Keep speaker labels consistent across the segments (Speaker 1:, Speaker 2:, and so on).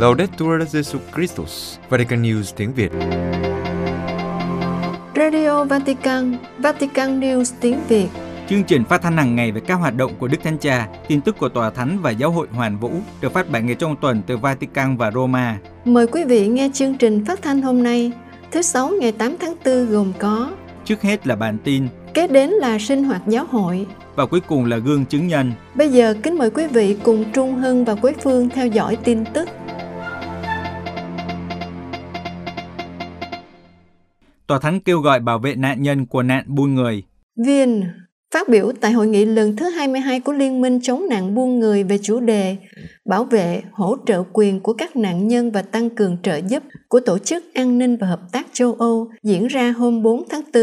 Speaker 1: Laudetur Jesus Christus, Vatican News tiếng Việt.
Speaker 2: Radio Vatican, Vatican News tiếng Việt.
Speaker 3: Chương trình phát thanh hàng ngày về các hoạt động của Đức Thánh Cha, tin tức của Tòa Thánh và Giáo hội Hoàn Vũ được phát 7 ngày trong tuần từ Vatican và Roma.
Speaker 2: Mời quý vị nghe chương trình phát thanh hôm nay, thứ Sáu ngày 8 tháng 4 gồm có
Speaker 3: Trước hết là bản tin
Speaker 2: Kế đến là sinh hoạt giáo hội.
Speaker 3: và cuối cùng là gương chứng nhân.
Speaker 2: Bây giờ kính mời quý vị cùng Trung Hưng và Quế Phương theo dõi tin tức.
Speaker 3: Tòa Thánh kêu gọi bảo vệ nạn nhân của nạn buôn người.
Speaker 2: Viên phát biểu tại hội nghị lần thứ 22 của Liên minh chống nạn buôn người về chủ đề bảo vệ, hỗ trợ quyền của các nạn nhân và tăng cường trợ giúp của Tổ chức An ninh và Hợp tác châu Âu diễn ra hôm 4 tháng 4.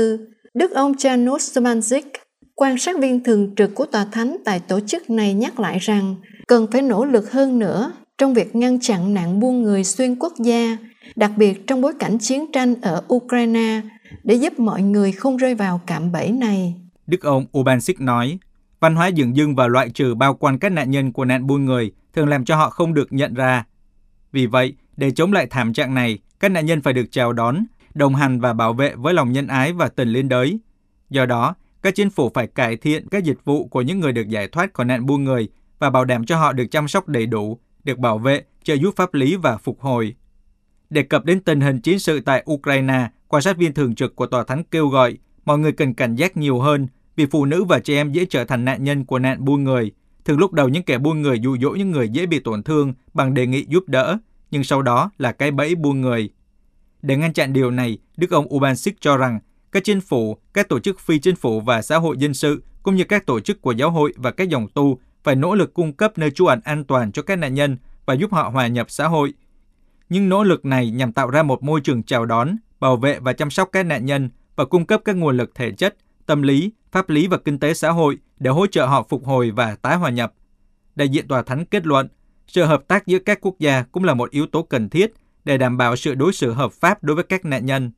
Speaker 2: Đức ông Janusz Manzik, quan sát viên thường trực của Tòa Thánh tại tổ chức này nhắc lại rằng cần phải nỗ lực hơn nữa trong việc ngăn chặn nạn buôn người xuyên quốc gia, đặc biệt trong bối cảnh chiến tranh ở Ukraine, để giúp mọi người không rơi vào cạm bẫy này.
Speaker 3: Đức ông Ubansik nói, văn hóa dừng dưng và loại trừ bao quanh các nạn nhân của nạn buôn người thường làm cho họ không được nhận ra. Vì vậy, để chống lại thảm trạng này, các nạn nhân phải được chào đón, đồng hành và bảo vệ với lòng nhân ái và tình liên đới. Do đó, các chính phủ phải cải thiện các dịch vụ của những người được giải thoát khỏi nạn buôn người và bảo đảm cho họ được chăm sóc đầy đủ, được bảo vệ, trợ giúp pháp lý và phục hồi. Đề cập đến tình hình chiến sự tại Ukraine, quan sát viên thường trực của Tòa Thánh kêu gọi mọi người cần cảnh giác nhiều hơn vì phụ nữ và trẻ em dễ trở thành nạn nhân của nạn buôn người. Thường lúc đầu những kẻ buôn người dụ dỗ những người dễ bị tổn thương bằng đề nghị giúp đỡ, nhưng sau đó là cái bẫy buôn người. Để ngăn chặn điều này, Đức ông Ubansik cho rằng các chính phủ, các tổ chức phi chính phủ và xã hội dân sự, cũng như các tổ chức của giáo hội và các dòng tu phải nỗ lực cung cấp nơi trú ẩn an toàn cho các nạn nhân và giúp họ hòa nhập xã hội. Nhưng nỗ lực này nhằm tạo ra một môi trường chào đón, bảo vệ và chăm sóc các nạn nhân và cung cấp các nguồn lực thể chất, tâm lý, pháp lý và kinh tế xã hội để hỗ trợ họ phục hồi và tái hòa nhập. Đại diện tòa thánh kết luận, sự hợp tác giữa các quốc gia cũng là một yếu tố cần thiết để đảm bảo sự đối xử hợp pháp đối với các nạn nhân.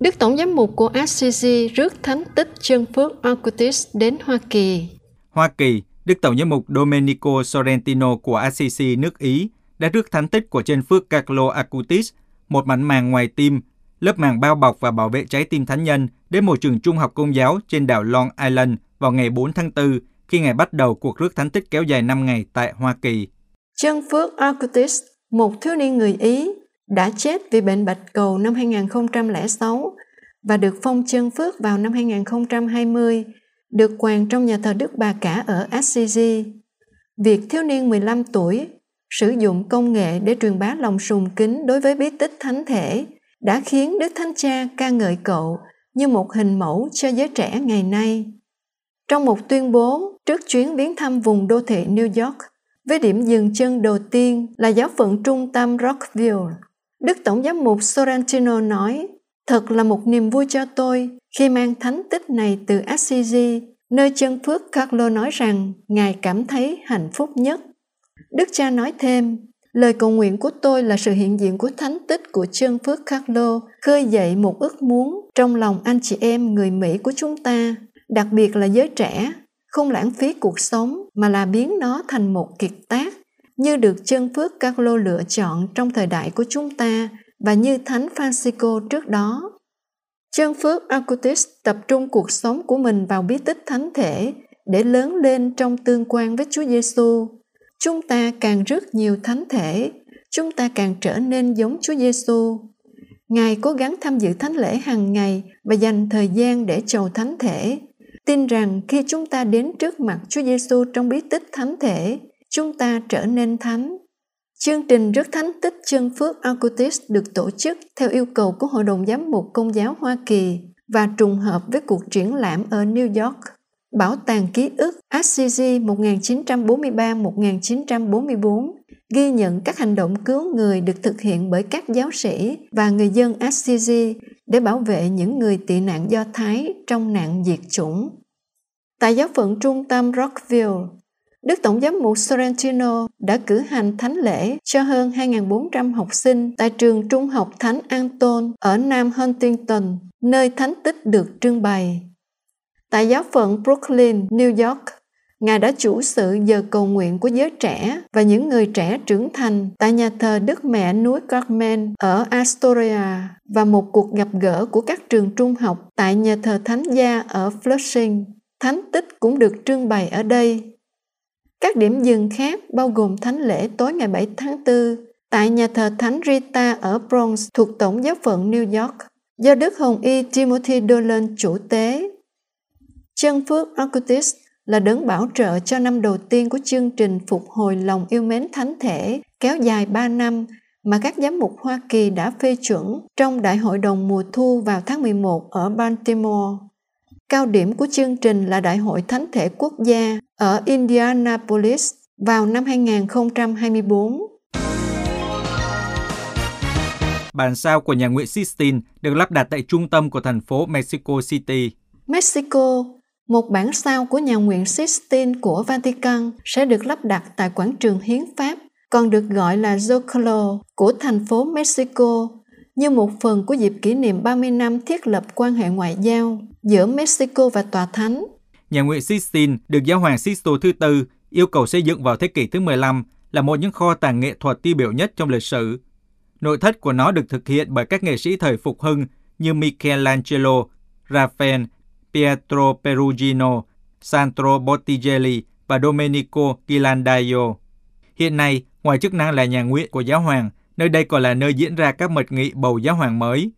Speaker 2: Đức Tổng giám mục của Assisi rước thánh tích chân phước Acutis đến Hoa Kỳ.
Speaker 3: Hoa Kỳ, Đức Tổng giám mục Domenico Sorrentino của Assisi nước Ý đã rước thánh tích của chân phước Carlo Acutis, một mảnh màng ngoài tim, lớp màng bao bọc và bảo vệ trái tim thánh nhân đến một trường trung học công giáo trên đảo Long Island vào ngày 4 tháng 4 khi ngài bắt đầu cuộc rước thánh tích kéo dài 5 ngày tại Hoa Kỳ.
Speaker 2: Chân phước Acutis, một thiếu niên người Ý, đã chết vì bệnh bạch cầu năm 2006 và được phong chân phước vào năm 2020, được quàng trong nhà thờ Đức Bà Cả ở Assisi. Việc thiếu niên 15 tuổi sử dụng công nghệ để truyền bá lòng sùng kính đối với bí tích thánh thể đã khiến Đức Thánh Cha ca ngợi cậu như một hình mẫu cho giới trẻ ngày nay. Trong một tuyên bố trước chuyến viếng thăm vùng đô thị New York, với điểm dừng chân đầu tiên là giáo phận trung tâm Rockville, Đức Tổng giám mục Sorrentino nói, thật là một niềm vui cho tôi khi mang thánh tích này từ Assisi, nơi chân phước Carlo nói rằng Ngài cảm thấy hạnh phúc nhất. Đức cha nói thêm, lời cầu nguyện của tôi là sự hiện diện của thánh tích của chân phước Carlo khơi dậy một ước muốn trong lòng anh chị em người Mỹ của chúng ta, đặc biệt là giới trẻ, không lãng phí cuộc sống mà là biến nó thành một kiệt tác như được chân phước Carlo lựa chọn trong thời đại của chúng ta và như Thánh Francisco trước đó. Chân phước Acutis tập trung cuộc sống của mình vào bí tích thánh thể để lớn lên trong tương quan với Chúa Giêsu. Chúng ta càng rất nhiều thánh thể, chúng ta càng trở nên giống Chúa Giêsu. Ngài cố gắng tham dự thánh lễ hàng ngày và dành thời gian để chầu thánh thể. Tin rằng khi chúng ta đến trước mặt Chúa Giêsu trong bí tích thánh thể, chúng ta trở nên thánh. Chương trình rước thánh tích chân phước Acutis được tổ chức theo yêu cầu của Hội đồng Giám mục Công giáo Hoa Kỳ và trùng hợp với cuộc triển lãm ở New York. Bảo tàng ký ức Assisi 1943-1944 ghi nhận các hành động cứu người được thực hiện bởi các giáo sĩ và người dân Assisi để bảo vệ những người tị nạn Do Thái trong nạn diệt chủng. Tại giáo phận trung tâm Rockville, Đức Tổng giám mục Sorrentino đã cử hành thánh lễ cho hơn 2.400 học sinh tại trường trung học Thánh Anton ở Nam Huntington, nơi thánh tích được trưng bày. Tại giáo phận Brooklyn, New York, Ngài đã chủ sự giờ cầu nguyện của giới trẻ và những người trẻ trưởng thành tại nhà thờ Đức Mẹ núi Carmen ở Astoria và một cuộc gặp gỡ của các trường trung học tại nhà thờ Thánh Gia ở Flushing. Thánh tích cũng được trưng bày ở đây. Các điểm dừng khác bao gồm thánh lễ tối ngày 7 tháng 4 tại nhà thờ Thánh Rita ở Bronx thuộc Tổng giáo phận New York, do Đức Hồng Y Timothy Dolan chủ tế. Chân Phước Occultist là đấng bảo trợ cho năm đầu tiên của chương trình Phục hồi lòng yêu mến thánh thể kéo dài 3 năm mà các giám mục Hoa Kỳ đã phê chuẩn trong Đại hội đồng mùa thu vào tháng 11 ở Baltimore. Cao điểm của chương trình là Đại hội Thánh thể Quốc gia ở Indianapolis vào năm 2024.
Speaker 3: Bản sao của nhà nguyện Sistine được lắp đặt tại trung tâm của thành phố Mexico City.
Speaker 2: Mexico, một bản sao của nhà nguyện Sistine của Vatican sẽ được lắp đặt tại quảng trường hiến pháp, còn được gọi là Zocalo của thành phố Mexico như một phần của dịp kỷ niệm 30 năm thiết lập quan hệ ngoại giao giữa Mexico và Tòa Thánh.
Speaker 3: Nhà nguyện Sistine được giáo hoàng Sisto thứ tư yêu cầu xây dựng vào thế kỷ thứ 15 là một những kho tàng nghệ thuật tiêu biểu nhất trong lịch sử. Nội thất của nó được thực hiện bởi các nghệ sĩ thời phục hưng như Michelangelo, Raphael, Pietro Perugino, Sandro Botticelli và Domenico Ghirlandaio. Hiện nay, ngoài chức năng là nhà nguyện của giáo hoàng, nơi đây còn là nơi diễn ra các mật nghị bầu giáo hoàng mới.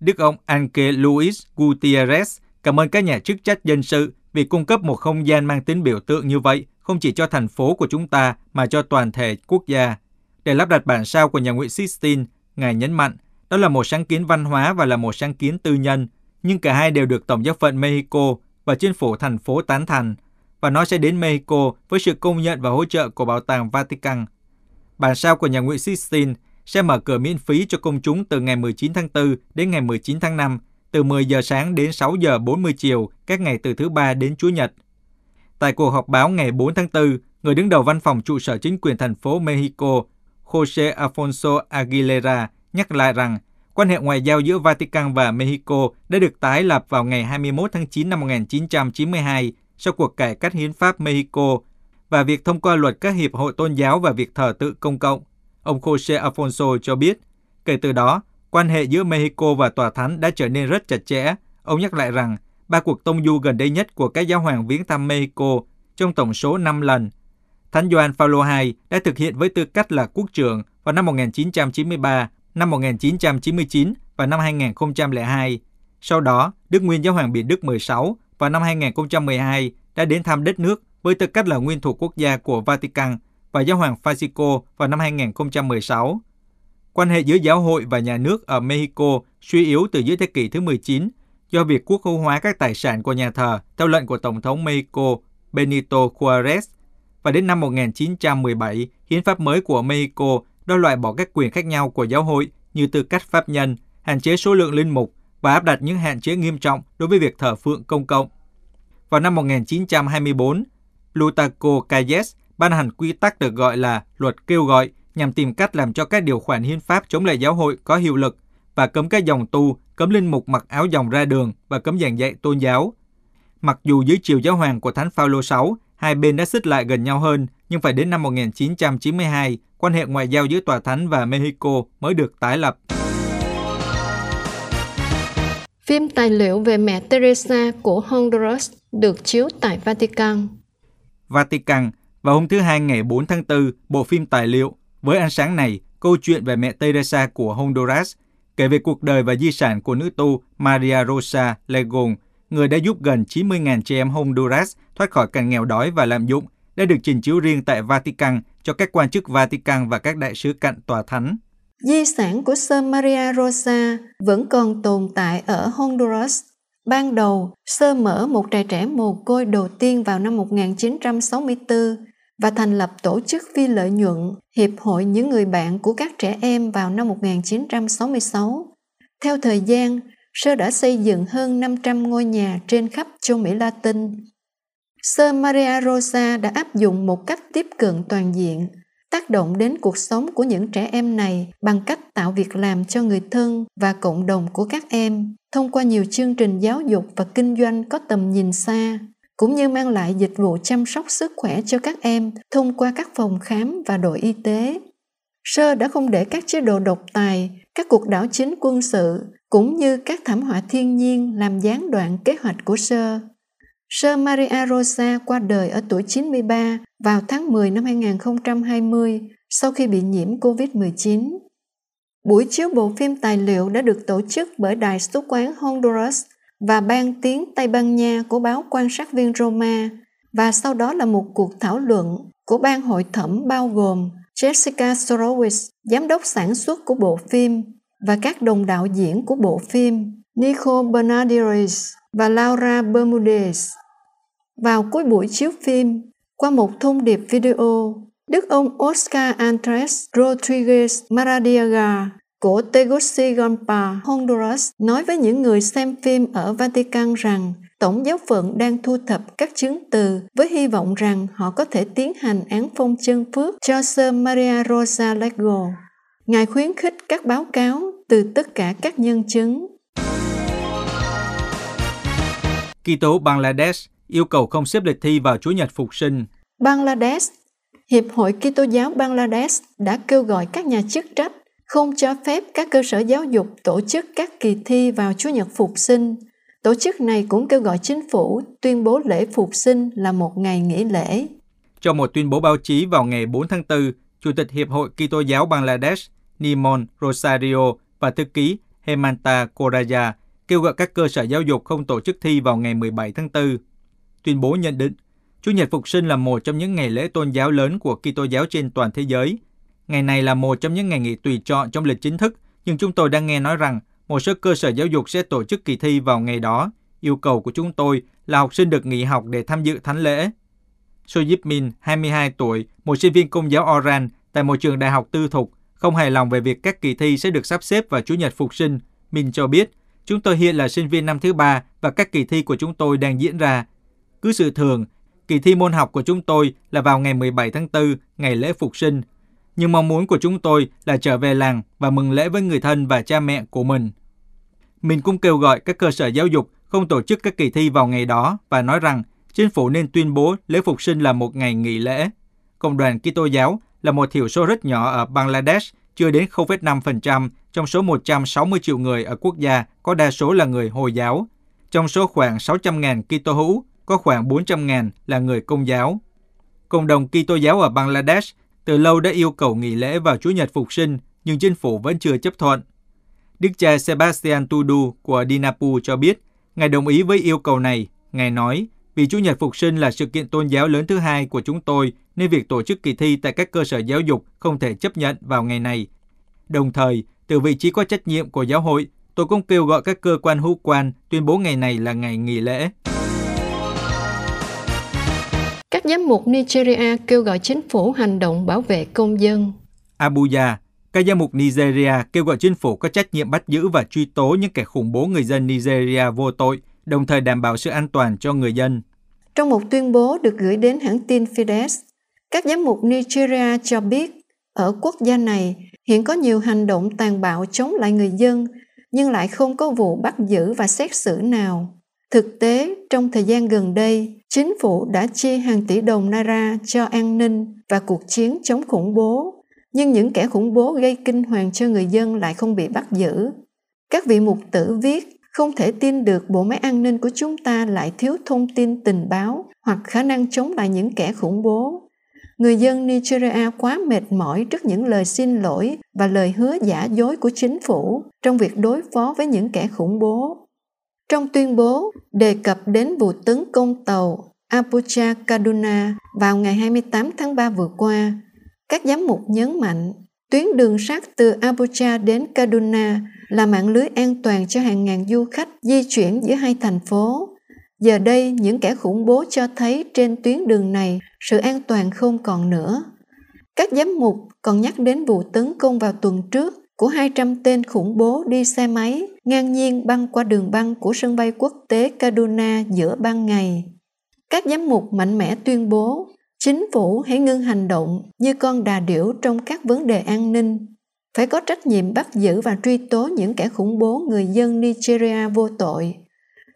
Speaker 3: Đức ông Anke Luis Gutierrez cảm ơn các nhà chức trách dân sự vì cung cấp một không gian mang tính biểu tượng như vậy, không chỉ cho thành phố của chúng ta mà cho toàn thể quốc gia. Để lắp đặt bản sao của nhà nguyện Sistine, Ngài nhấn mạnh, đó là một sáng kiến văn hóa và là một sáng kiến tư nhân, nhưng cả hai đều được Tổng giáo phận Mexico và chính phủ thành phố tán thành, và nó sẽ đến Mexico với sự công nhận và hỗ trợ của Bảo tàng Vatican. Bản sao của nhà nguyện Sistine sẽ mở cửa miễn phí cho công chúng từ ngày 19 tháng 4 đến ngày 19 tháng 5, từ 10 giờ sáng đến 6 giờ 40 chiều các ngày từ thứ ba đến Chủ nhật. Tại cuộc họp báo ngày 4 tháng 4, người đứng đầu văn phòng trụ sở chính quyền thành phố Mexico, Jose Alfonso Aguilera, nhắc lại rằng quan hệ ngoại giao giữa Vatican và Mexico đã được tái lập vào ngày 21 tháng 9 năm 1992 sau cuộc cải cách hiến pháp Mexico và việc thông qua luật các hiệp hội tôn giáo và việc thờ tự công cộng. Ông Jose Alfonso cho biết, kể từ đó, quan hệ giữa Mexico và Tòa Thánh đã trở nên rất chặt chẽ. Ông nhắc lại rằng, ba cuộc tông du gần đây nhất của các giáo hoàng viếng thăm Mexico trong tổng số 5 lần. Thánh Gioan Phaolô II đã thực hiện với tư cách là quốc trưởng vào năm 1993, năm 1999 và năm 2002. Sau đó, Đức Nguyên Giáo hoàng Biển Đức 16 vào năm 2012 đã đến thăm đất nước với tư cách là nguyên thủ quốc gia của Vatican và Giáo hoàng Francisco vào năm 2016. Quan hệ giữa giáo hội và nhà nước ở Mexico suy yếu từ giữa thế kỷ thứ 19 do việc quốc hữu hóa các tài sản của nhà thờ theo lệnh của Tổng thống Mexico Benito Juarez. Và đến năm 1917, hiến pháp mới của Mexico đã loại bỏ các quyền khác nhau của giáo hội như tư cách pháp nhân, hạn chế số lượng linh mục và áp đặt những hạn chế nghiêm trọng đối với việc thờ phượng công cộng. Vào năm 1924, Plutarco Calles ban hành quy tắc được gọi là luật kêu gọi nhằm tìm cách làm cho các điều khoản hiến pháp chống lại giáo hội có hiệu lực và cấm các dòng tu, cấm linh mục mặc áo dòng ra đường và cấm giảng dạy tôn giáo. Mặc dù dưới chiều giáo hoàng của Thánh Phaolô 6, hai bên đã xích lại gần nhau hơn, nhưng phải đến năm 1992, quan hệ ngoại giao giữa Tòa Thánh và Mexico mới được tái lập.
Speaker 2: Phim tài liệu về mẹ Teresa của Honduras được chiếu tại Vatican.
Speaker 3: Vatican vào hôm thứ Hai ngày 4 tháng 4, bộ phim tài liệu với ánh sáng này, câu chuyện về mẹ Teresa của Honduras kể về cuộc đời và di sản của nữ tu Maria Rosa Legon, người đã giúp gần 90.000 trẻ em Honduras thoát khỏi cảnh nghèo đói và lạm dụng, đã được trình chiếu riêng tại Vatican cho các quan chức Vatican và các đại sứ cạnh tòa thánh.
Speaker 2: Di sản của Sơ Maria Rosa vẫn còn tồn tại ở Honduras. Ban đầu, Sơ mở một trại trẻ mồ côi đầu tiên vào năm 1964 và thành lập tổ chức phi lợi nhuận Hiệp hội những người bạn của các trẻ em vào năm 1966. Theo thời gian, Sơ đã xây dựng hơn 500 ngôi nhà trên khắp châu Mỹ Latin. Sơ Maria Rosa đã áp dụng một cách tiếp cận toàn diện, tác động đến cuộc sống của những trẻ em này bằng cách tạo việc làm cho người thân và cộng đồng của các em thông qua nhiều chương trình giáo dục và kinh doanh có tầm nhìn xa cũng như mang lại dịch vụ chăm sóc sức khỏe cho các em thông qua các phòng khám và đội y tế. Sơ đã không để các chế độ độc tài, các cuộc đảo chính quân sự cũng như các thảm họa thiên nhiên làm gián đoạn kế hoạch của Sơ. Sơ Maria Rosa qua đời ở tuổi 93 vào tháng 10 năm 2020 sau khi bị nhiễm COVID-19. Buổi chiếu bộ phim tài liệu đã được tổ chức bởi Đài Sứ quán Honduras và ban tiếng Tây Ban Nha của báo quan sát viên Roma và sau đó là một cuộc thảo luận của ban hội thẩm bao gồm Jessica Sorowitz, giám đốc sản xuất của bộ phim và các đồng đạo diễn của bộ phim Nico Bernardes và Laura Bermudez. Vào cuối buổi chiếu phim, qua một thông điệp video, Đức ông Oscar Andres Rodriguez Maradiaga của Tegucigalpa, Honduras nói với những người xem phim ở Vatican rằng Tổng giáo phận đang thu thập các chứng từ với hy vọng rằng họ có thể tiến hành án phong chân phước cho Sơ Maria Rosa Lego. Ngài khuyến khích các báo cáo từ tất cả các nhân chứng.
Speaker 3: Kỳ tố Bangladesh yêu cầu không xếp lịch thi vào Chúa Nhật Phục sinh.
Speaker 2: Bangladesh Hiệp hội Kitô giáo Bangladesh đã kêu gọi các nhà chức trách không cho phép các cơ sở giáo dục tổ chức các kỳ thi vào Chúa Nhật Phục sinh. Tổ chức này cũng kêu gọi chính phủ tuyên bố lễ Phục sinh là một ngày nghỉ lễ.
Speaker 3: Trong một tuyên bố báo chí vào ngày 4 tháng 4, Chủ tịch Hiệp hội Kitô giáo Bangladesh Nimon Rosario và thư ký Hemanta Koraya kêu gọi các cơ sở giáo dục không tổ chức thi vào ngày 17 tháng 4. Tuyên bố nhận định, Chủ nhật Phục sinh là một trong những ngày lễ tôn giáo lớn của Kitô giáo trên toàn thế giới. Ngày này là một trong những ngày nghỉ tùy chọn trong lịch chính thức, nhưng chúng tôi đang nghe nói rằng một số cơ sở giáo dục sẽ tổ chức kỳ thi vào ngày đó. Yêu cầu của chúng tôi là học sinh được nghỉ học để tham dự thánh lễ. Sojip Min, 22 tuổi, một sinh viên công giáo Oran tại một trường đại học tư thục, không hài lòng về việc các kỳ thi sẽ được sắp xếp vào Chủ nhật Phục sinh. Min cho biết, chúng tôi hiện là sinh viên năm thứ ba và các kỳ thi của chúng tôi đang diễn ra. Cứ sự thường, kỳ thi môn học của chúng tôi là vào ngày 17 tháng 4, ngày lễ Phục sinh. Nhưng mong muốn của chúng tôi là trở về làng và mừng lễ với người thân và cha mẹ của mình. Mình cũng kêu gọi các cơ sở giáo dục không tổ chức các kỳ thi vào ngày đó và nói rằng chính phủ nên tuyên bố lễ Phục sinh là một ngày nghỉ lễ. Cộng đoàn Kitô giáo là một thiểu số rất nhỏ ở Bangladesh, chưa đến 0,5% trong số 160 triệu người ở quốc gia có đa số là người Hồi giáo. Trong số khoảng 600.000 Kitô hữu, có khoảng 400.000 là người công giáo. Cộng đồng Kitô giáo ở Bangladesh từ lâu đã yêu cầu nghỉ lễ vào Chủ nhật Phục sinh, nhưng chính phủ vẫn chưa chấp thuận. Đức cha Sebastian Tudu của Dinapu cho biết, Ngài đồng ý với yêu cầu này. Ngài nói, vì Chủ nhật Phục sinh là sự kiện tôn giáo lớn thứ hai của chúng tôi, nên việc tổ chức kỳ thi tại các cơ sở giáo dục không thể chấp nhận vào ngày này. Đồng thời, từ vị trí có trách nhiệm của giáo hội, tôi cũng kêu gọi các cơ quan hữu quan tuyên bố ngày này là ngày nghỉ lễ.
Speaker 2: Giám mục Nigeria kêu gọi chính phủ hành động bảo vệ công dân.
Speaker 3: Abuja, các giám mục Nigeria kêu gọi chính phủ có trách nhiệm bắt giữ và truy tố những kẻ khủng bố người dân Nigeria vô tội, đồng thời đảm bảo sự an toàn cho người dân.
Speaker 2: Trong một tuyên bố được gửi đến hãng tin Fides, các giám mục Nigeria cho biết ở quốc gia này hiện có nhiều hành động tàn bạo chống lại người dân nhưng lại không có vụ bắt giữ và xét xử nào. Thực tế, trong thời gian gần đây, chính phủ đã chi hàng tỷ đồng naira cho an ninh và cuộc chiến chống khủng bố, nhưng những kẻ khủng bố gây kinh hoàng cho người dân lại không bị bắt giữ. Các vị mục tử viết, không thể tin được bộ máy an ninh của chúng ta lại thiếu thông tin tình báo hoặc khả năng chống lại những kẻ khủng bố. Người dân Nigeria quá mệt mỏi trước những lời xin lỗi và lời hứa giả dối của chính phủ trong việc đối phó với những kẻ khủng bố. Trong tuyên bố đề cập đến vụ tấn công tàu Abuja Kaduna vào ngày 28 tháng 3 vừa qua, các giám mục nhấn mạnh tuyến đường sắt từ Abuja đến Kaduna là mạng lưới an toàn cho hàng ngàn du khách di chuyển giữa hai thành phố. Giờ đây, những kẻ khủng bố cho thấy trên tuyến đường này sự an toàn không còn nữa. Các giám mục còn nhắc đến vụ tấn công vào tuần trước của 200 tên khủng bố đi xe máy ngang nhiên băng qua đường băng của sân bay quốc tế Kaduna giữa ban ngày. Các giám mục mạnh mẽ tuyên bố chính phủ hãy ngưng hành động như con đà điểu trong các vấn đề an ninh, phải có trách nhiệm bắt giữ và truy tố những kẻ khủng bố người dân Nigeria vô tội.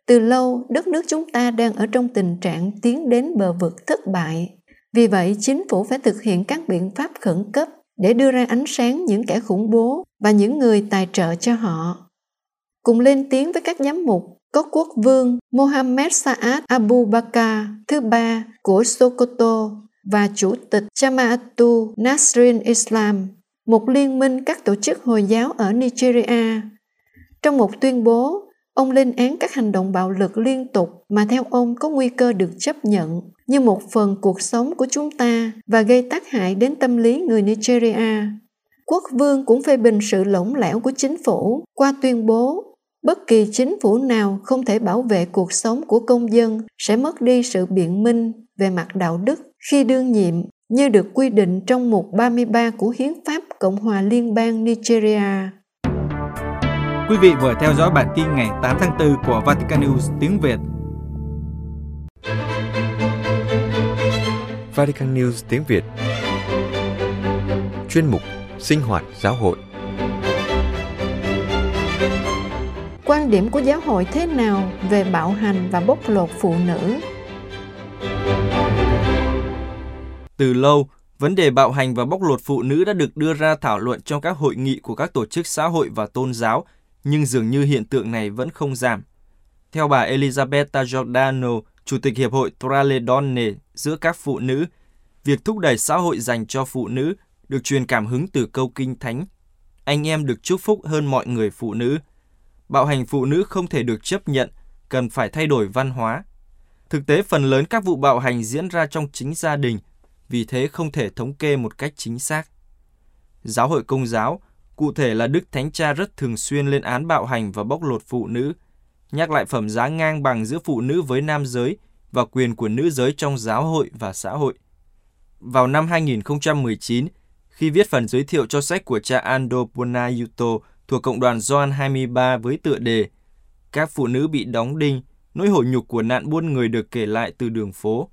Speaker 2: Từ lâu, đất nước chúng ta đang ở trong tình trạng tiến đến bờ vực thất bại. Vì vậy, chính phủ phải thực hiện các biện pháp khẩn cấp để đưa ra ánh sáng những kẻ khủng bố và những người tài trợ cho họ. Cùng lên tiếng với các giám mục có quốc vương Mohammed Saad Abu Bakr thứ ba của Sokoto và chủ tịch Jamaatul Nasrin Islam, một liên minh các tổ chức Hồi giáo ở Nigeria. Trong một tuyên bố, ông lên án các hành động bạo lực liên tục mà theo ông có nguy cơ được chấp nhận như một phần cuộc sống của chúng ta và gây tác hại đến tâm lý người Nigeria. Quốc vương cũng phê bình sự lỏng lẻo của chính phủ qua tuyên bố, bất kỳ chính phủ nào không thể bảo vệ cuộc sống của công dân sẽ mất đi sự biện minh về mặt đạo đức khi đương nhiệm, như được quy định trong mục 33 của Hiến pháp Cộng hòa Liên bang Nigeria.
Speaker 3: Quý vị vừa theo dõi bản tin ngày 8 tháng 4 của Vatican News tiếng Việt.
Speaker 1: Vatican News tiếng Việt Chuyên mục Sinh hoạt giáo hội
Speaker 2: Quan điểm của giáo hội thế nào về bạo hành và bóc lột phụ nữ?
Speaker 4: Từ lâu, vấn đề bạo hành và bóc lột phụ nữ đã được đưa ra thảo luận trong các hội nghị của các tổ chức xã hội và tôn giáo, nhưng dường như hiện tượng này vẫn không giảm. Theo bà Elisabetta Giordano, Chủ tịch Hiệp hội Traledonne giữa các phụ nữ, việc thúc đẩy xã hội dành cho phụ nữ được truyền cảm hứng từ câu kinh thánh. Anh em được chúc phúc hơn mọi người phụ nữ. Bạo hành phụ nữ không thể được chấp nhận, cần phải thay đổi văn hóa. Thực tế, phần lớn các vụ bạo hành diễn ra trong chính gia đình, vì thế không thể thống kê một cách chính xác. Giáo hội công giáo, cụ thể là Đức Thánh Cha rất thường xuyên lên án bạo hành và bóc lột phụ nữ, nhắc lại phẩm giá ngang bằng giữa phụ nữ với nam giới và quyền của nữ giới trong giáo hội và xã hội. Vào năm 2019, khi viết phần giới thiệu cho sách của cha Ando Bonaiuto thuộc Cộng đoàn Gioan 23 với tựa đề Các phụ nữ bị đóng đinh, nỗi hổ nhục của nạn buôn người được kể lại từ đường phố.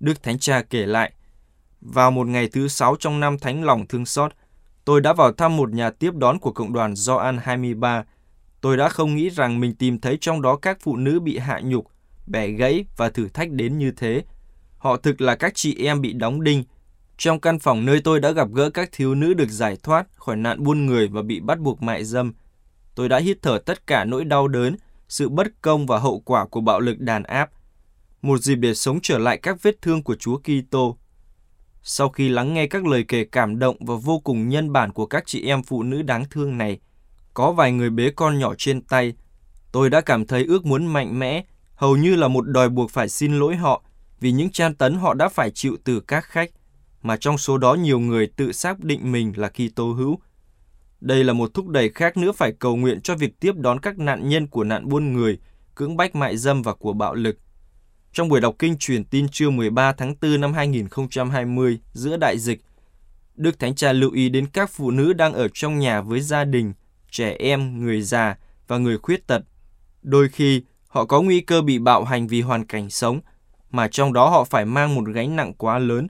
Speaker 4: Đức Thánh Cha kể lại, vào một ngày thứ sáu trong năm Thánh lòng thương xót, tôi đã vào thăm một nhà tiếp đón của Cộng đoàn Gioan 23 Tôi đã không nghĩ rằng mình tìm thấy trong đó các phụ nữ bị hạ nhục, bẻ gãy và thử thách đến như thế. Họ thực là các chị em bị đóng đinh. Trong căn phòng nơi tôi đã gặp gỡ các thiếu nữ được giải thoát khỏi nạn buôn người và bị bắt buộc mại dâm. Tôi đã hít thở tất cả nỗi đau đớn, sự bất công và hậu quả của bạo lực đàn áp. Một dịp để sống trở lại các vết thương của Chúa Kitô. Sau khi lắng nghe các lời kể cảm động và vô cùng nhân bản của các chị em phụ nữ đáng thương này, có vài người bế con nhỏ trên tay. Tôi đã cảm thấy ước muốn mạnh mẽ, hầu như là một đòi buộc phải xin lỗi họ vì những tra tấn họ đã phải chịu từ các khách, mà trong số đó nhiều người tự xác định mình là Kitô hữu. Đây là một thúc đẩy khác nữa phải cầu nguyện cho việc tiếp đón các nạn nhân của nạn buôn người, cưỡng bách mại dâm và của bạo lực. Trong buổi đọc kinh truyền tin trưa 13 tháng 4 năm 2020 giữa đại dịch, Đức Thánh Cha lưu ý đến các phụ nữ đang ở trong nhà với gia đình trẻ em, người già và người khuyết tật. Đôi khi, họ có nguy cơ bị bạo hành vì hoàn cảnh sống, mà trong đó họ phải mang một gánh nặng quá lớn.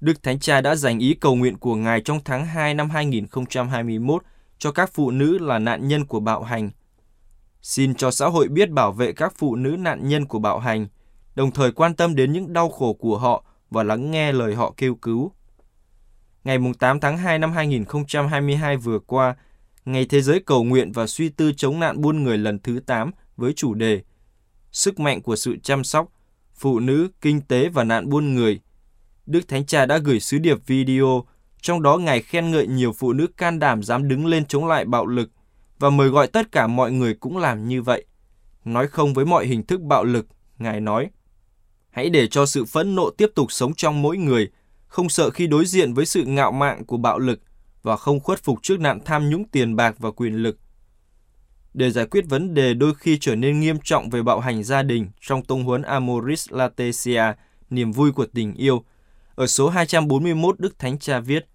Speaker 4: Đức Thánh Cha đã dành ý cầu nguyện của Ngài trong tháng 2 năm 2021 cho các phụ nữ là nạn nhân của bạo hành. Xin cho xã hội biết bảo vệ các phụ nữ nạn nhân của bạo hành, đồng thời quan tâm đến những đau khổ của họ và lắng nghe lời họ kêu cứu. Ngày 8 tháng 2 năm 2022 vừa qua, Ngày Thế giới cầu nguyện và suy tư chống nạn buôn người lần thứ 8 với chủ đề Sức mạnh của sự chăm sóc, phụ nữ, kinh tế và nạn buôn người. Đức Thánh Cha đã gửi sứ điệp video, trong đó Ngài khen ngợi nhiều phụ nữ can đảm dám đứng lên chống lại bạo lực và mời gọi tất cả mọi người cũng làm như vậy. Nói không với mọi hình thức bạo lực, Ngài nói, hãy để cho sự phẫn nộ tiếp tục sống trong mỗi người, không sợ khi đối diện với sự ngạo mạn của bạo lực – và không khuất phục trước nạn tham nhũng tiền bạc và quyền lực. Để giải quyết vấn đề đôi khi trở nên nghiêm trọng về bạo hành gia đình trong tông huấn Amoris Laetitia, niềm vui của tình yêu, ở số 241 Đức Thánh Cha viết,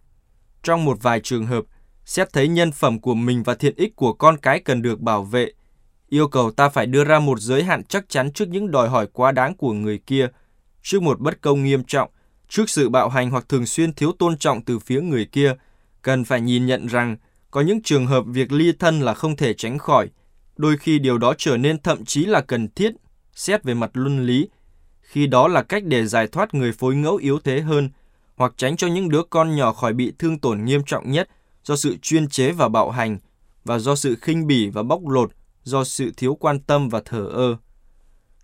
Speaker 4: trong một vài trường hợp, xét thấy nhân phẩm của mình và thiện ích của con cái cần được bảo vệ, yêu cầu ta phải đưa ra một giới hạn chắc chắn trước những đòi hỏi quá đáng của người kia, trước một bất công nghiêm trọng, trước sự bạo hành hoặc thường xuyên thiếu tôn trọng từ phía người kia – cần phải nhìn nhận rằng có những trường hợp việc ly thân là không thể tránh khỏi. Đôi khi điều đó trở nên thậm chí là cần thiết, xét về mặt luân lý, khi đó là cách để giải thoát người phối ngẫu yếu thế hơn, hoặc tránh cho những đứa con nhỏ khỏi bị thương tổn nghiêm trọng nhất do sự chuyên chế và bạo hành, và do sự khinh bỉ và bóc lột, do sự thiếu quan tâm và thờ ơ.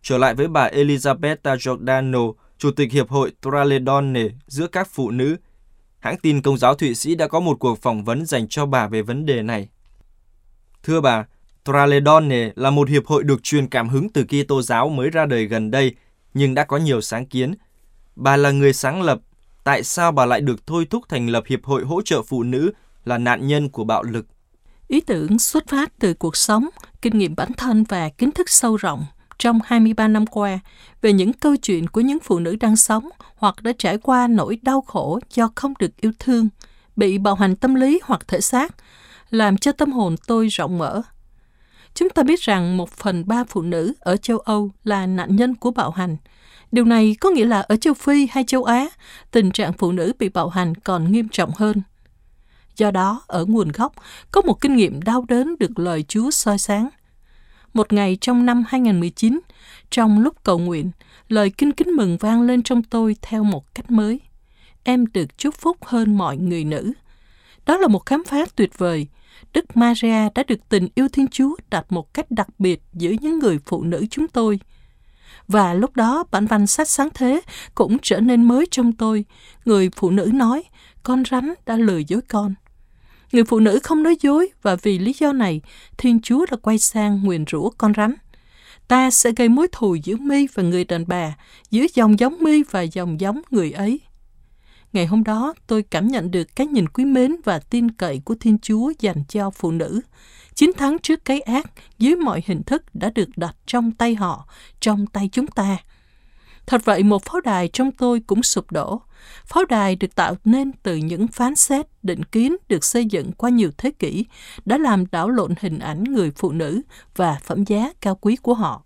Speaker 4: Trở lại với bà Elisabetta Giordano, Chủ tịch Hiệp hội Traledone giữa các phụ nữ, hãng tin Công giáo Thụy Sĩ đã có một cuộc phỏng vấn dành cho bà về vấn đề này. Thưa bà, Traledone là một hiệp hội được truyền cảm hứng từ Kitô giáo mới ra đời gần đây, nhưng đã có nhiều sáng kiến. Bà là người sáng lập, tại sao bà lại được thôi thúc thành lập hiệp hội hỗ trợ phụ nữ là nạn nhân của bạo lực?
Speaker 5: Ý tưởng xuất phát từ cuộc sống, kinh nghiệm bản thân và kiến thức sâu rộng trong 23 năm qua về những câu chuyện của những phụ nữ đang sống hoặc đã trải qua nỗi đau khổ do không được yêu thương, bị bạo hành tâm lý hoặc thể xác, làm cho tâm hồn tôi rộng mở. Chúng ta biết rằng một phần ba phụ nữ ở châu Âu là nạn nhân của bạo hành. Điều này có nghĩa là ở châu Phi hay châu Á, tình trạng phụ nữ bị bạo hành còn nghiêm trọng hơn. Do đó, ở nguồn gốc, có một kinh nghiệm đau đớn được lời Chúa soi sáng. Một ngày trong năm 2019, trong lúc cầu nguyện, lời kinh kính mừng vang lên trong tôi theo một cách mới. Em được chúc phúc hơn mọi người nữ. Đó là một khám phá tuyệt vời. Đức Maria đã được tình yêu Thiên Chúa đặt một cách đặc biệt giữa những người phụ nữ chúng tôi. Và lúc đó bản văn sách sáng thế cũng trở nên mới trong tôi. Người phụ nữ nói, con rắn đã lừa dối con. Người phụ nữ không nói dối và vì lý do này, Thiên Chúa đã quay sang nguyền rủa con rắn. Ta sẽ gây mối thù giữa mi và người đàn bà, giữa dòng giống mi và dòng giống người ấy. Ngày hôm đó, tôi cảm nhận được cái nhìn quý mến và tin cậy của Thiên Chúa dành cho phụ nữ. Chiến thắng trước cái ác dưới mọi hình thức đã được đặt trong tay họ, trong tay chúng ta. Thật vậy, một pháo đài trong tôi cũng sụp đổ. Pháo đài được tạo nên từ những phán xét, định kiến được xây dựng qua nhiều thế kỷ, đã làm đảo lộn hình ảnh người phụ nữ và phẩm giá cao quý của họ.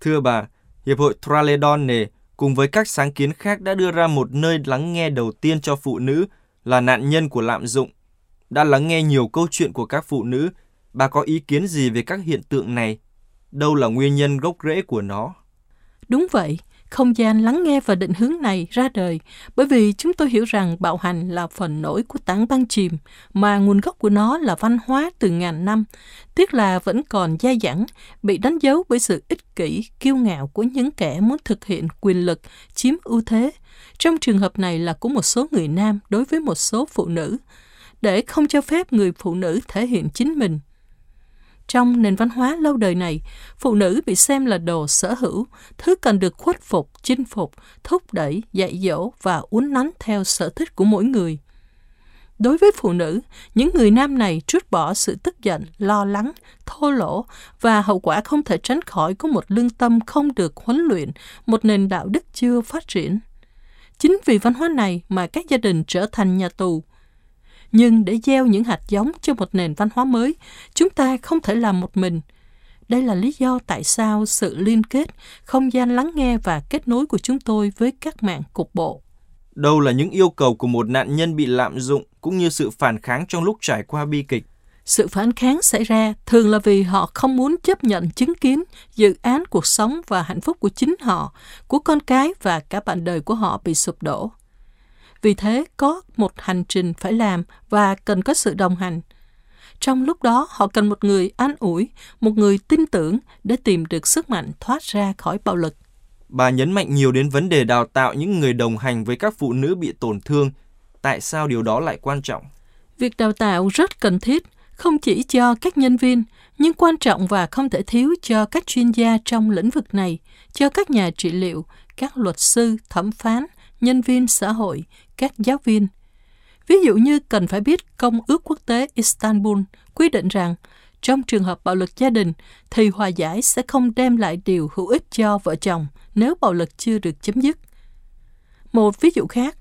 Speaker 4: Thưa bà, Hiệp hội Traledonne cùng với các sáng kiến khác đã đưa ra một nơi lắng nghe đầu tiên cho phụ nữ là nạn nhân của lạm dụng. Đã lắng nghe nhiều câu chuyện của các phụ nữ, bà có ý kiến gì về các hiện tượng này? Đâu là nguyên nhân gốc rễ của nó?
Speaker 5: Đúng vậy, không gian lắng nghe và định hướng này ra đời bởi vì chúng tôi hiểu rằng bạo hành là phần nổi của tảng băng chìm mà nguồn gốc của nó là văn hóa từ ngàn năm, tiếc là vẫn còn dai dẳng, bị đánh dấu bởi sự ích kỷ, kiêu ngạo của những kẻ muốn thực hiện quyền lực, chiếm ưu thế. Trong trường hợp này là của một số người nam đối với một số phụ nữ, để không cho phép người phụ nữ thể hiện chính mình trong nền văn hóa lâu đời này, phụ nữ bị xem là đồ sở hữu, thứ cần được khuất phục, chinh phục, thúc đẩy, dạy dỗ và uốn nắn theo sở thích của mỗi người. Đối với phụ nữ, những người nam này trút bỏ sự tức giận, lo lắng, thô lỗ và hậu quả không thể tránh khỏi của một lương tâm không được huấn luyện, một nền đạo đức chưa phát triển. Chính vì văn hóa này mà các gia đình trở thành nhà tù, nhưng để gieo những hạt giống cho một nền văn hóa mới, chúng ta không thể làm một mình. Đây là lý do tại sao sự liên kết, không gian lắng nghe và kết nối của chúng tôi với các mạng cục bộ.
Speaker 4: Đâu là những yêu cầu của một nạn nhân bị lạm dụng cũng như sự phản kháng trong lúc trải qua bi kịch?
Speaker 5: Sự phản kháng xảy ra thường là vì họ không muốn chấp nhận chứng kiến dự án cuộc sống và hạnh phúc của chính họ, của con cái và cả bạn đời của họ bị sụp đổ. Vì thế có một hành trình phải làm và cần có sự đồng hành. Trong lúc đó họ cần một người an ủi, một người tin tưởng để tìm được sức mạnh thoát ra khỏi bạo lực.
Speaker 4: Bà nhấn mạnh nhiều đến vấn đề đào tạo những người đồng hành với các phụ nữ bị tổn thương. Tại sao điều đó lại quan trọng?
Speaker 5: Việc đào tạo rất cần thiết, không chỉ cho các nhân viên, nhưng quan trọng và không thể thiếu cho các chuyên gia trong lĩnh vực này, cho các nhà trị liệu, các luật sư, thẩm phán, nhân viên xã hội, các giáo viên. Ví dụ như cần phải biết Công ước Quốc tế Istanbul quy định rằng trong trường hợp bạo lực gia đình thì hòa giải sẽ không đem lại điều hữu ích cho vợ chồng nếu bạo lực chưa được chấm dứt. Một ví dụ khác,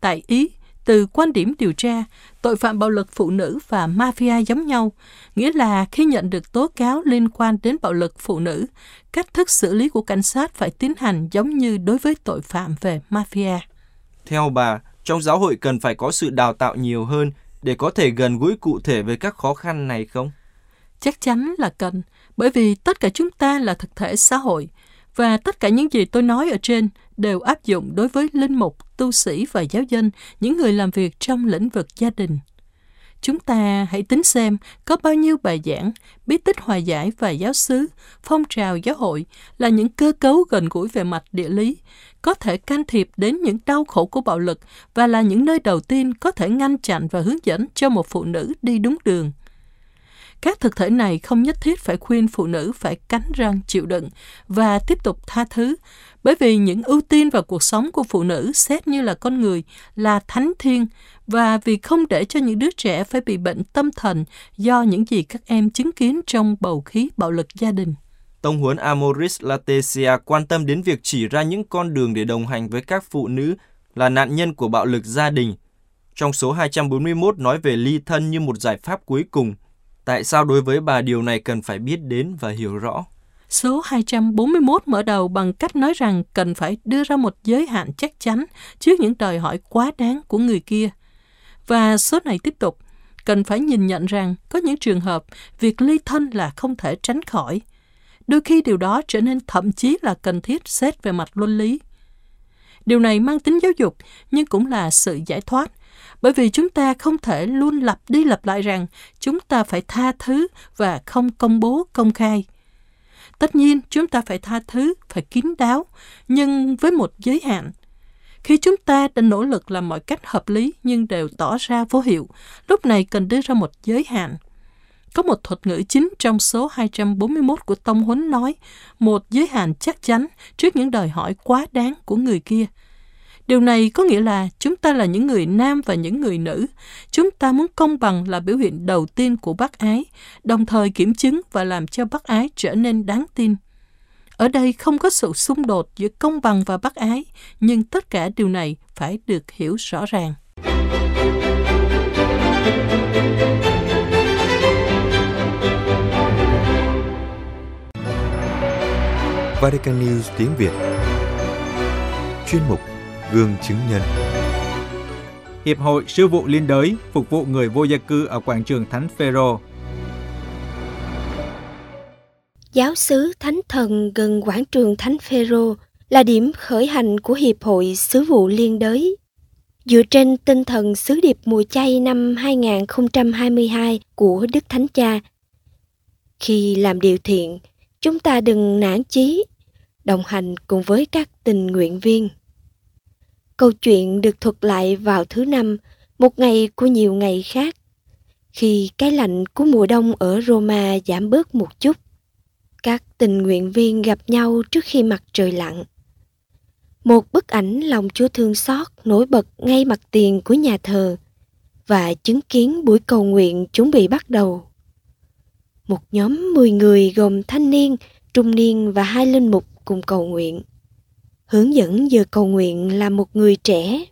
Speaker 5: tại Ý, từ quan điểm điều tra, tội phạm bạo lực phụ nữ và mafia giống nhau, nghĩa là khi nhận được tố cáo liên quan đến bạo lực phụ nữ, cách thức xử lý của cảnh sát phải tiến hành giống như đối với tội phạm về mafia.
Speaker 4: Theo bà, trong giáo hội cần phải có sự đào tạo nhiều hơn để có thể gần gũi cụ thể với các khó khăn này không?
Speaker 5: Chắc chắn là cần, Bởi vì tất cả chúng ta là thực thể xã hội và tất cả những gì tôi nói ở trên đều áp dụng đối với linh mục, tu sĩ và giáo dân, những người làm việc trong lĩnh vực gia đình. Chúng ta hãy tính xem có bao nhiêu bài giảng, bí tích hòa giải và giáo xứ, phong trào giáo hội là những cơ cấu gần gũi về mặt địa lý, có thể can thiệp đến những đau khổ của bạo lực và là những nơi đầu tiên có thể ngăn chặn và hướng dẫn cho một phụ nữ đi đúng đường. Các thực thể này không nhất thiết phải khuyên phụ nữ phải cắn răng chịu đựng và tiếp tục tha thứ, bởi vì những ưu tiên vào cuộc sống của phụ nữ xét như là con người là thánh thiên và vì không để cho những đứa trẻ phải bị bệnh tâm thần do những gì các em chứng kiến trong bầu khí bạo lực gia đình.
Speaker 4: Tông huấn Amoris Laetitia quan tâm đến việc chỉ ra những con đường để đồng hành với các phụ nữ là nạn nhân của bạo lực gia đình. Trong số 241 nói về ly thân như một giải pháp cuối cùng. Tại sao đối với bà điều này cần phải biết đến và hiểu rõ?
Speaker 5: Số 241 mở đầu bằng cách nói rằng cần phải đưa ra một giới hạn chắc chắn trước những đòi hỏi quá đáng của người kia. Và số này tiếp tục, cần phải nhìn nhận rằng có những trường hợp việc ly thân là không thể tránh khỏi. Đôi khi điều đó trở nên thậm chí là cần thiết xét về mặt luân lý. Điều này mang tính giáo dục nhưng cũng là sự giải thoát bởi vì chúng ta không thể luôn lặp đi lặp lại rằng chúng ta phải tha thứ và không công bố công khai. Tất nhiên, chúng ta phải tha thứ, phải kín đáo, nhưng với một giới hạn. Khi chúng ta đã nỗ lực làm mọi cách hợp lý nhưng đều tỏ ra vô hiệu, lúc này cần đưa ra một giới hạn. Có một thuật ngữ chính trong số 241 của Tông Huấn nói, một giới hạn chắc chắn trước những đòi hỏi quá đáng của người kia. Điều này có nghĩa là chúng ta là những người nam và những người nữ. Chúng ta muốn công bằng là biểu hiện đầu tiên của bác ái, đồng thời kiểm chứng và làm cho bác ái trở nên đáng tin. Ở đây không có sự xung đột giữa công bằng và bác ái, nhưng tất cả điều này phải được hiểu rõ ràng.
Speaker 1: Vatican News tiếng Việt Chuyên mục Gương chứng nhân
Speaker 3: Hiệp hội Sư vụ Liên đới phục vụ người vô gia cư ở quảng trường Thánh Phêrô.
Speaker 6: Giáo sứ Thánh Thần gần quảng trường Thánh Phêrô là điểm khởi hành của Hiệp hội Sứ vụ Liên đới. Dựa trên tinh thần sứ điệp mùa chay năm 2022 của Đức Thánh Cha. Khi làm điều thiện, chúng ta đừng nản chí, đồng hành cùng với các tình nguyện viên. Câu chuyện được thuật lại vào thứ năm, một ngày của nhiều ngày khác, khi cái lạnh của mùa đông ở Roma giảm bớt một chút. Các tình nguyện viên gặp nhau trước khi mặt trời lặn. Một bức ảnh lòng Chúa thương xót nổi bật ngay mặt tiền của nhà thờ và chứng kiến buổi cầu nguyện chuẩn bị bắt đầu. Một nhóm 10 người gồm thanh niên, trung niên và hai linh mục cùng cầu nguyện. Hướng dẫn giờ cầu nguyện là một người trẻ.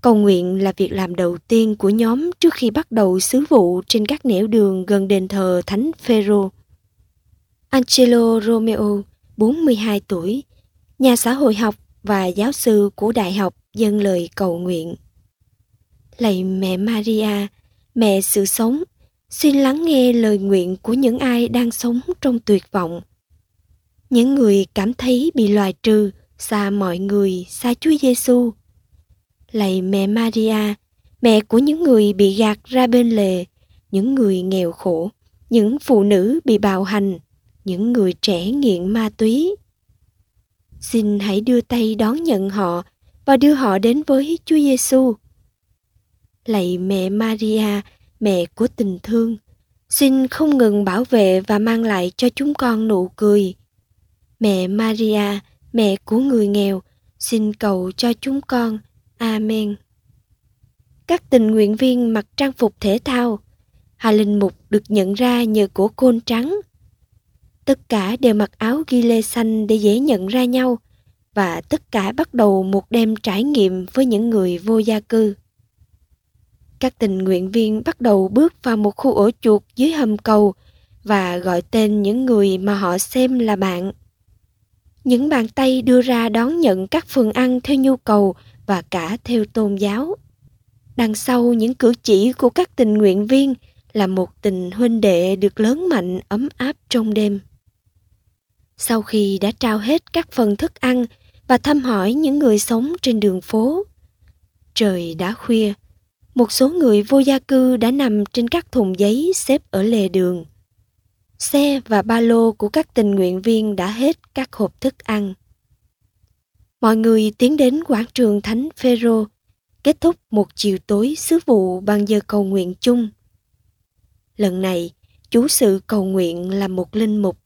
Speaker 6: Cầu nguyện là việc làm đầu tiên của nhóm trước khi bắt đầu sứ vụ trên các nẻo đường gần đền thờ Thánh Phêrô. Angelo Romeo, 42 tuổi, nhà xã hội học và giáo sư của đại học dâng lời cầu nguyện. Lạy mẹ Maria, mẹ sự sống, xin lắng nghe lời nguyện của những ai đang sống trong tuyệt vọng những người cảm thấy bị loại trừ xa mọi người xa Chúa Giêsu. Lạy mẹ Maria, mẹ của những người bị gạt ra bên lề, những người nghèo khổ, những phụ nữ bị bạo hành, những người trẻ nghiện ma túy. Xin hãy đưa tay đón nhận họ và đưa họ đến với Chúa Giêsu. Lạy mẹ Maria, mẹ của tình thương, xin không ngừng bảo vệ và mang lại cho chúng con nụ cười Mẹ Maria, mẹ của người nghèo, xin cầu cho chúng con. Amen. Các tình nguyện viên mặc trang phục thể thao, Hà Linh Mục được nhận ra nhờ cổ côn trắng. Tất cả đều mặc áo ghi lê xanh để dễ nhận ra nhau và tất cả bắt đầu một đêm trải nghiệm với những người vô gia cư. Các tình nguyện viên bắt đầu bước vào một khu ổ chuột dưới hầm cầu và gọi tên những người mà họ xem là bạn những bàn tay đưa ra đón nhận các phần ăn theo nhu cầu và cả theo tôn giáo. Đằng sau những cử chỉ của các tình nguyện viên là một tình huynh đệ được lớn mạnh ấm áp trong đêm. Sau khi đã trao hết các phần thức ăn và thăm hỏi những người sống trên đường phố, trời đã khuya, một số người vô gia cư đã nằm trên các thùng giấy xếp ở lề đường. Xe và ba lô của các tình nguyện viên đã hết các hộp thức ăn. Mọi người tiến đến quảng trường Thánh Phêrô, kết thúc một chiều tối sứ vụ bằng giờ cầu nguyện chung. Lần này, chú sự cầu nguyện là một linh mục.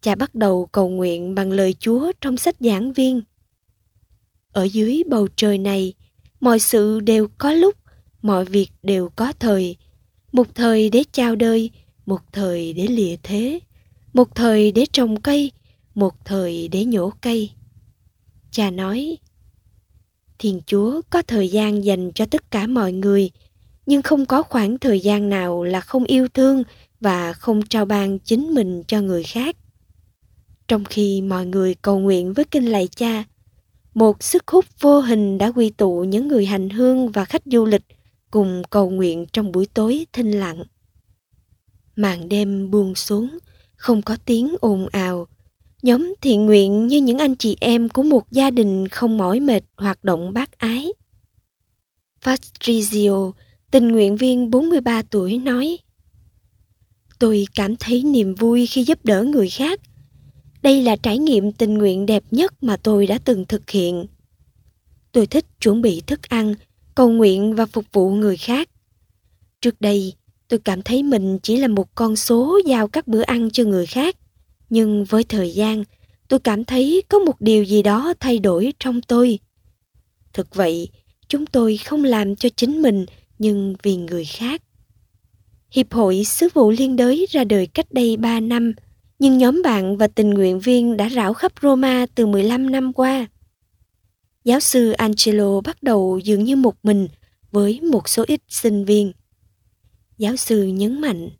Speaker 6: Cha bắt đầu cầu nguyện bằng lời Chúa trong sách giảng viên. Ở dưới bầu trời này, mọi sự đều có lúc, mọi việc đều có thời. Một thời để chào đời, một thời để lìa thế, một thời để trồng cây, một thời để nhổ cây. Cha nói, Thiên Chúa có thời gian dành cho tất cả mọi người, nhưng không có khoảng thời gian nào là không yêu thương và không trao ban chính mình cho người khác. Trong khi mọi người cầu nguyện với kinh lạy cha, một sức hút vô hình đã quy tụ những người hành hương và khách du lịch cùng cầu nguyện trong buổi tối thinh lặng. Màn đêm buông xuống, không có tiếng ồn ào. Nhóm thiện nguyện như những anh chị em của một gia đình không mỏi mệt hoạt động bác ái. Fastrizio, tình nguyện viên 43 tuổi nói Tôi cảm thấy niềm vui khi giúp đỡ người khác. Đây là trải nghiệm tình nguyện đẹp nhất mà tôi đã từng thực hiện. Tôi thích chuẩn bị thức ăn, cầu nguyện và phục vụ người khác. Trước đây, tôi cảm thấy mình chỉ là một con số giao các bữa ăn cho người khác. Nhưng với thời gian, tôi cảm thấy có một điều gì đó thay đổi trong tôi. Thực vậy, chúng tôi không làm cho chính mình nhưng vì người khác. Hiệp hội Sứ vụ Liên đới ra đời cách đây 3 năm, nhưng nhóm bạn và tình nguyện viên đã rảo khắp Roma từ 15 năm qua. Giáo sư Angelo bắt đầu dường như một mình với một số ít sinh viên. Giáo sư nhấn mạnh,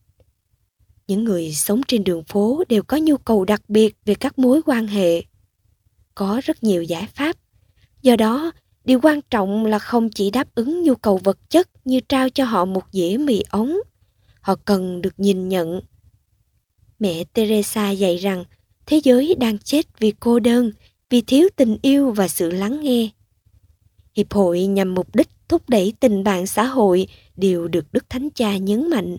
Speaker 6: những người sống trên đường phố đều có nhu cầu đặc biệt về các mối quan hệ. Có rất nhiều giải pháp. Do đó, điều quan trọng là không chỉ đáp ứng nhu cầu vật chất như trao cho họ một dĩa mì ống. Họ cần được nhìn nhận. Mẹ Teresa dạy rằng thế giới đang chết vì cô đơn, vì thiếu tình yêu và sự lắng nghe. Hiệp hội nhằm mục đích thúc đẩy tình bạn xã hội đều được Đức Thánh Cha nhấn mạnh,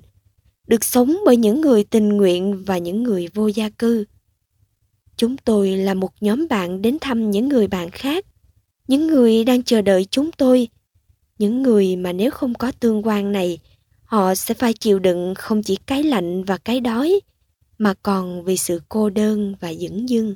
Speaker 6: được sống bởi những người tình nguyện và những người vô gia cư. Chúng tôi là một nhóm bạn đến thăm những người bạn khác, những người đang chờ đợi chúng tôi, những người mà nếu không có tương quan này, họ sẽ phải chịu đựng không chỉ cái lạnh và cái đói, mà còn vì sự cô đơn và dững dưng.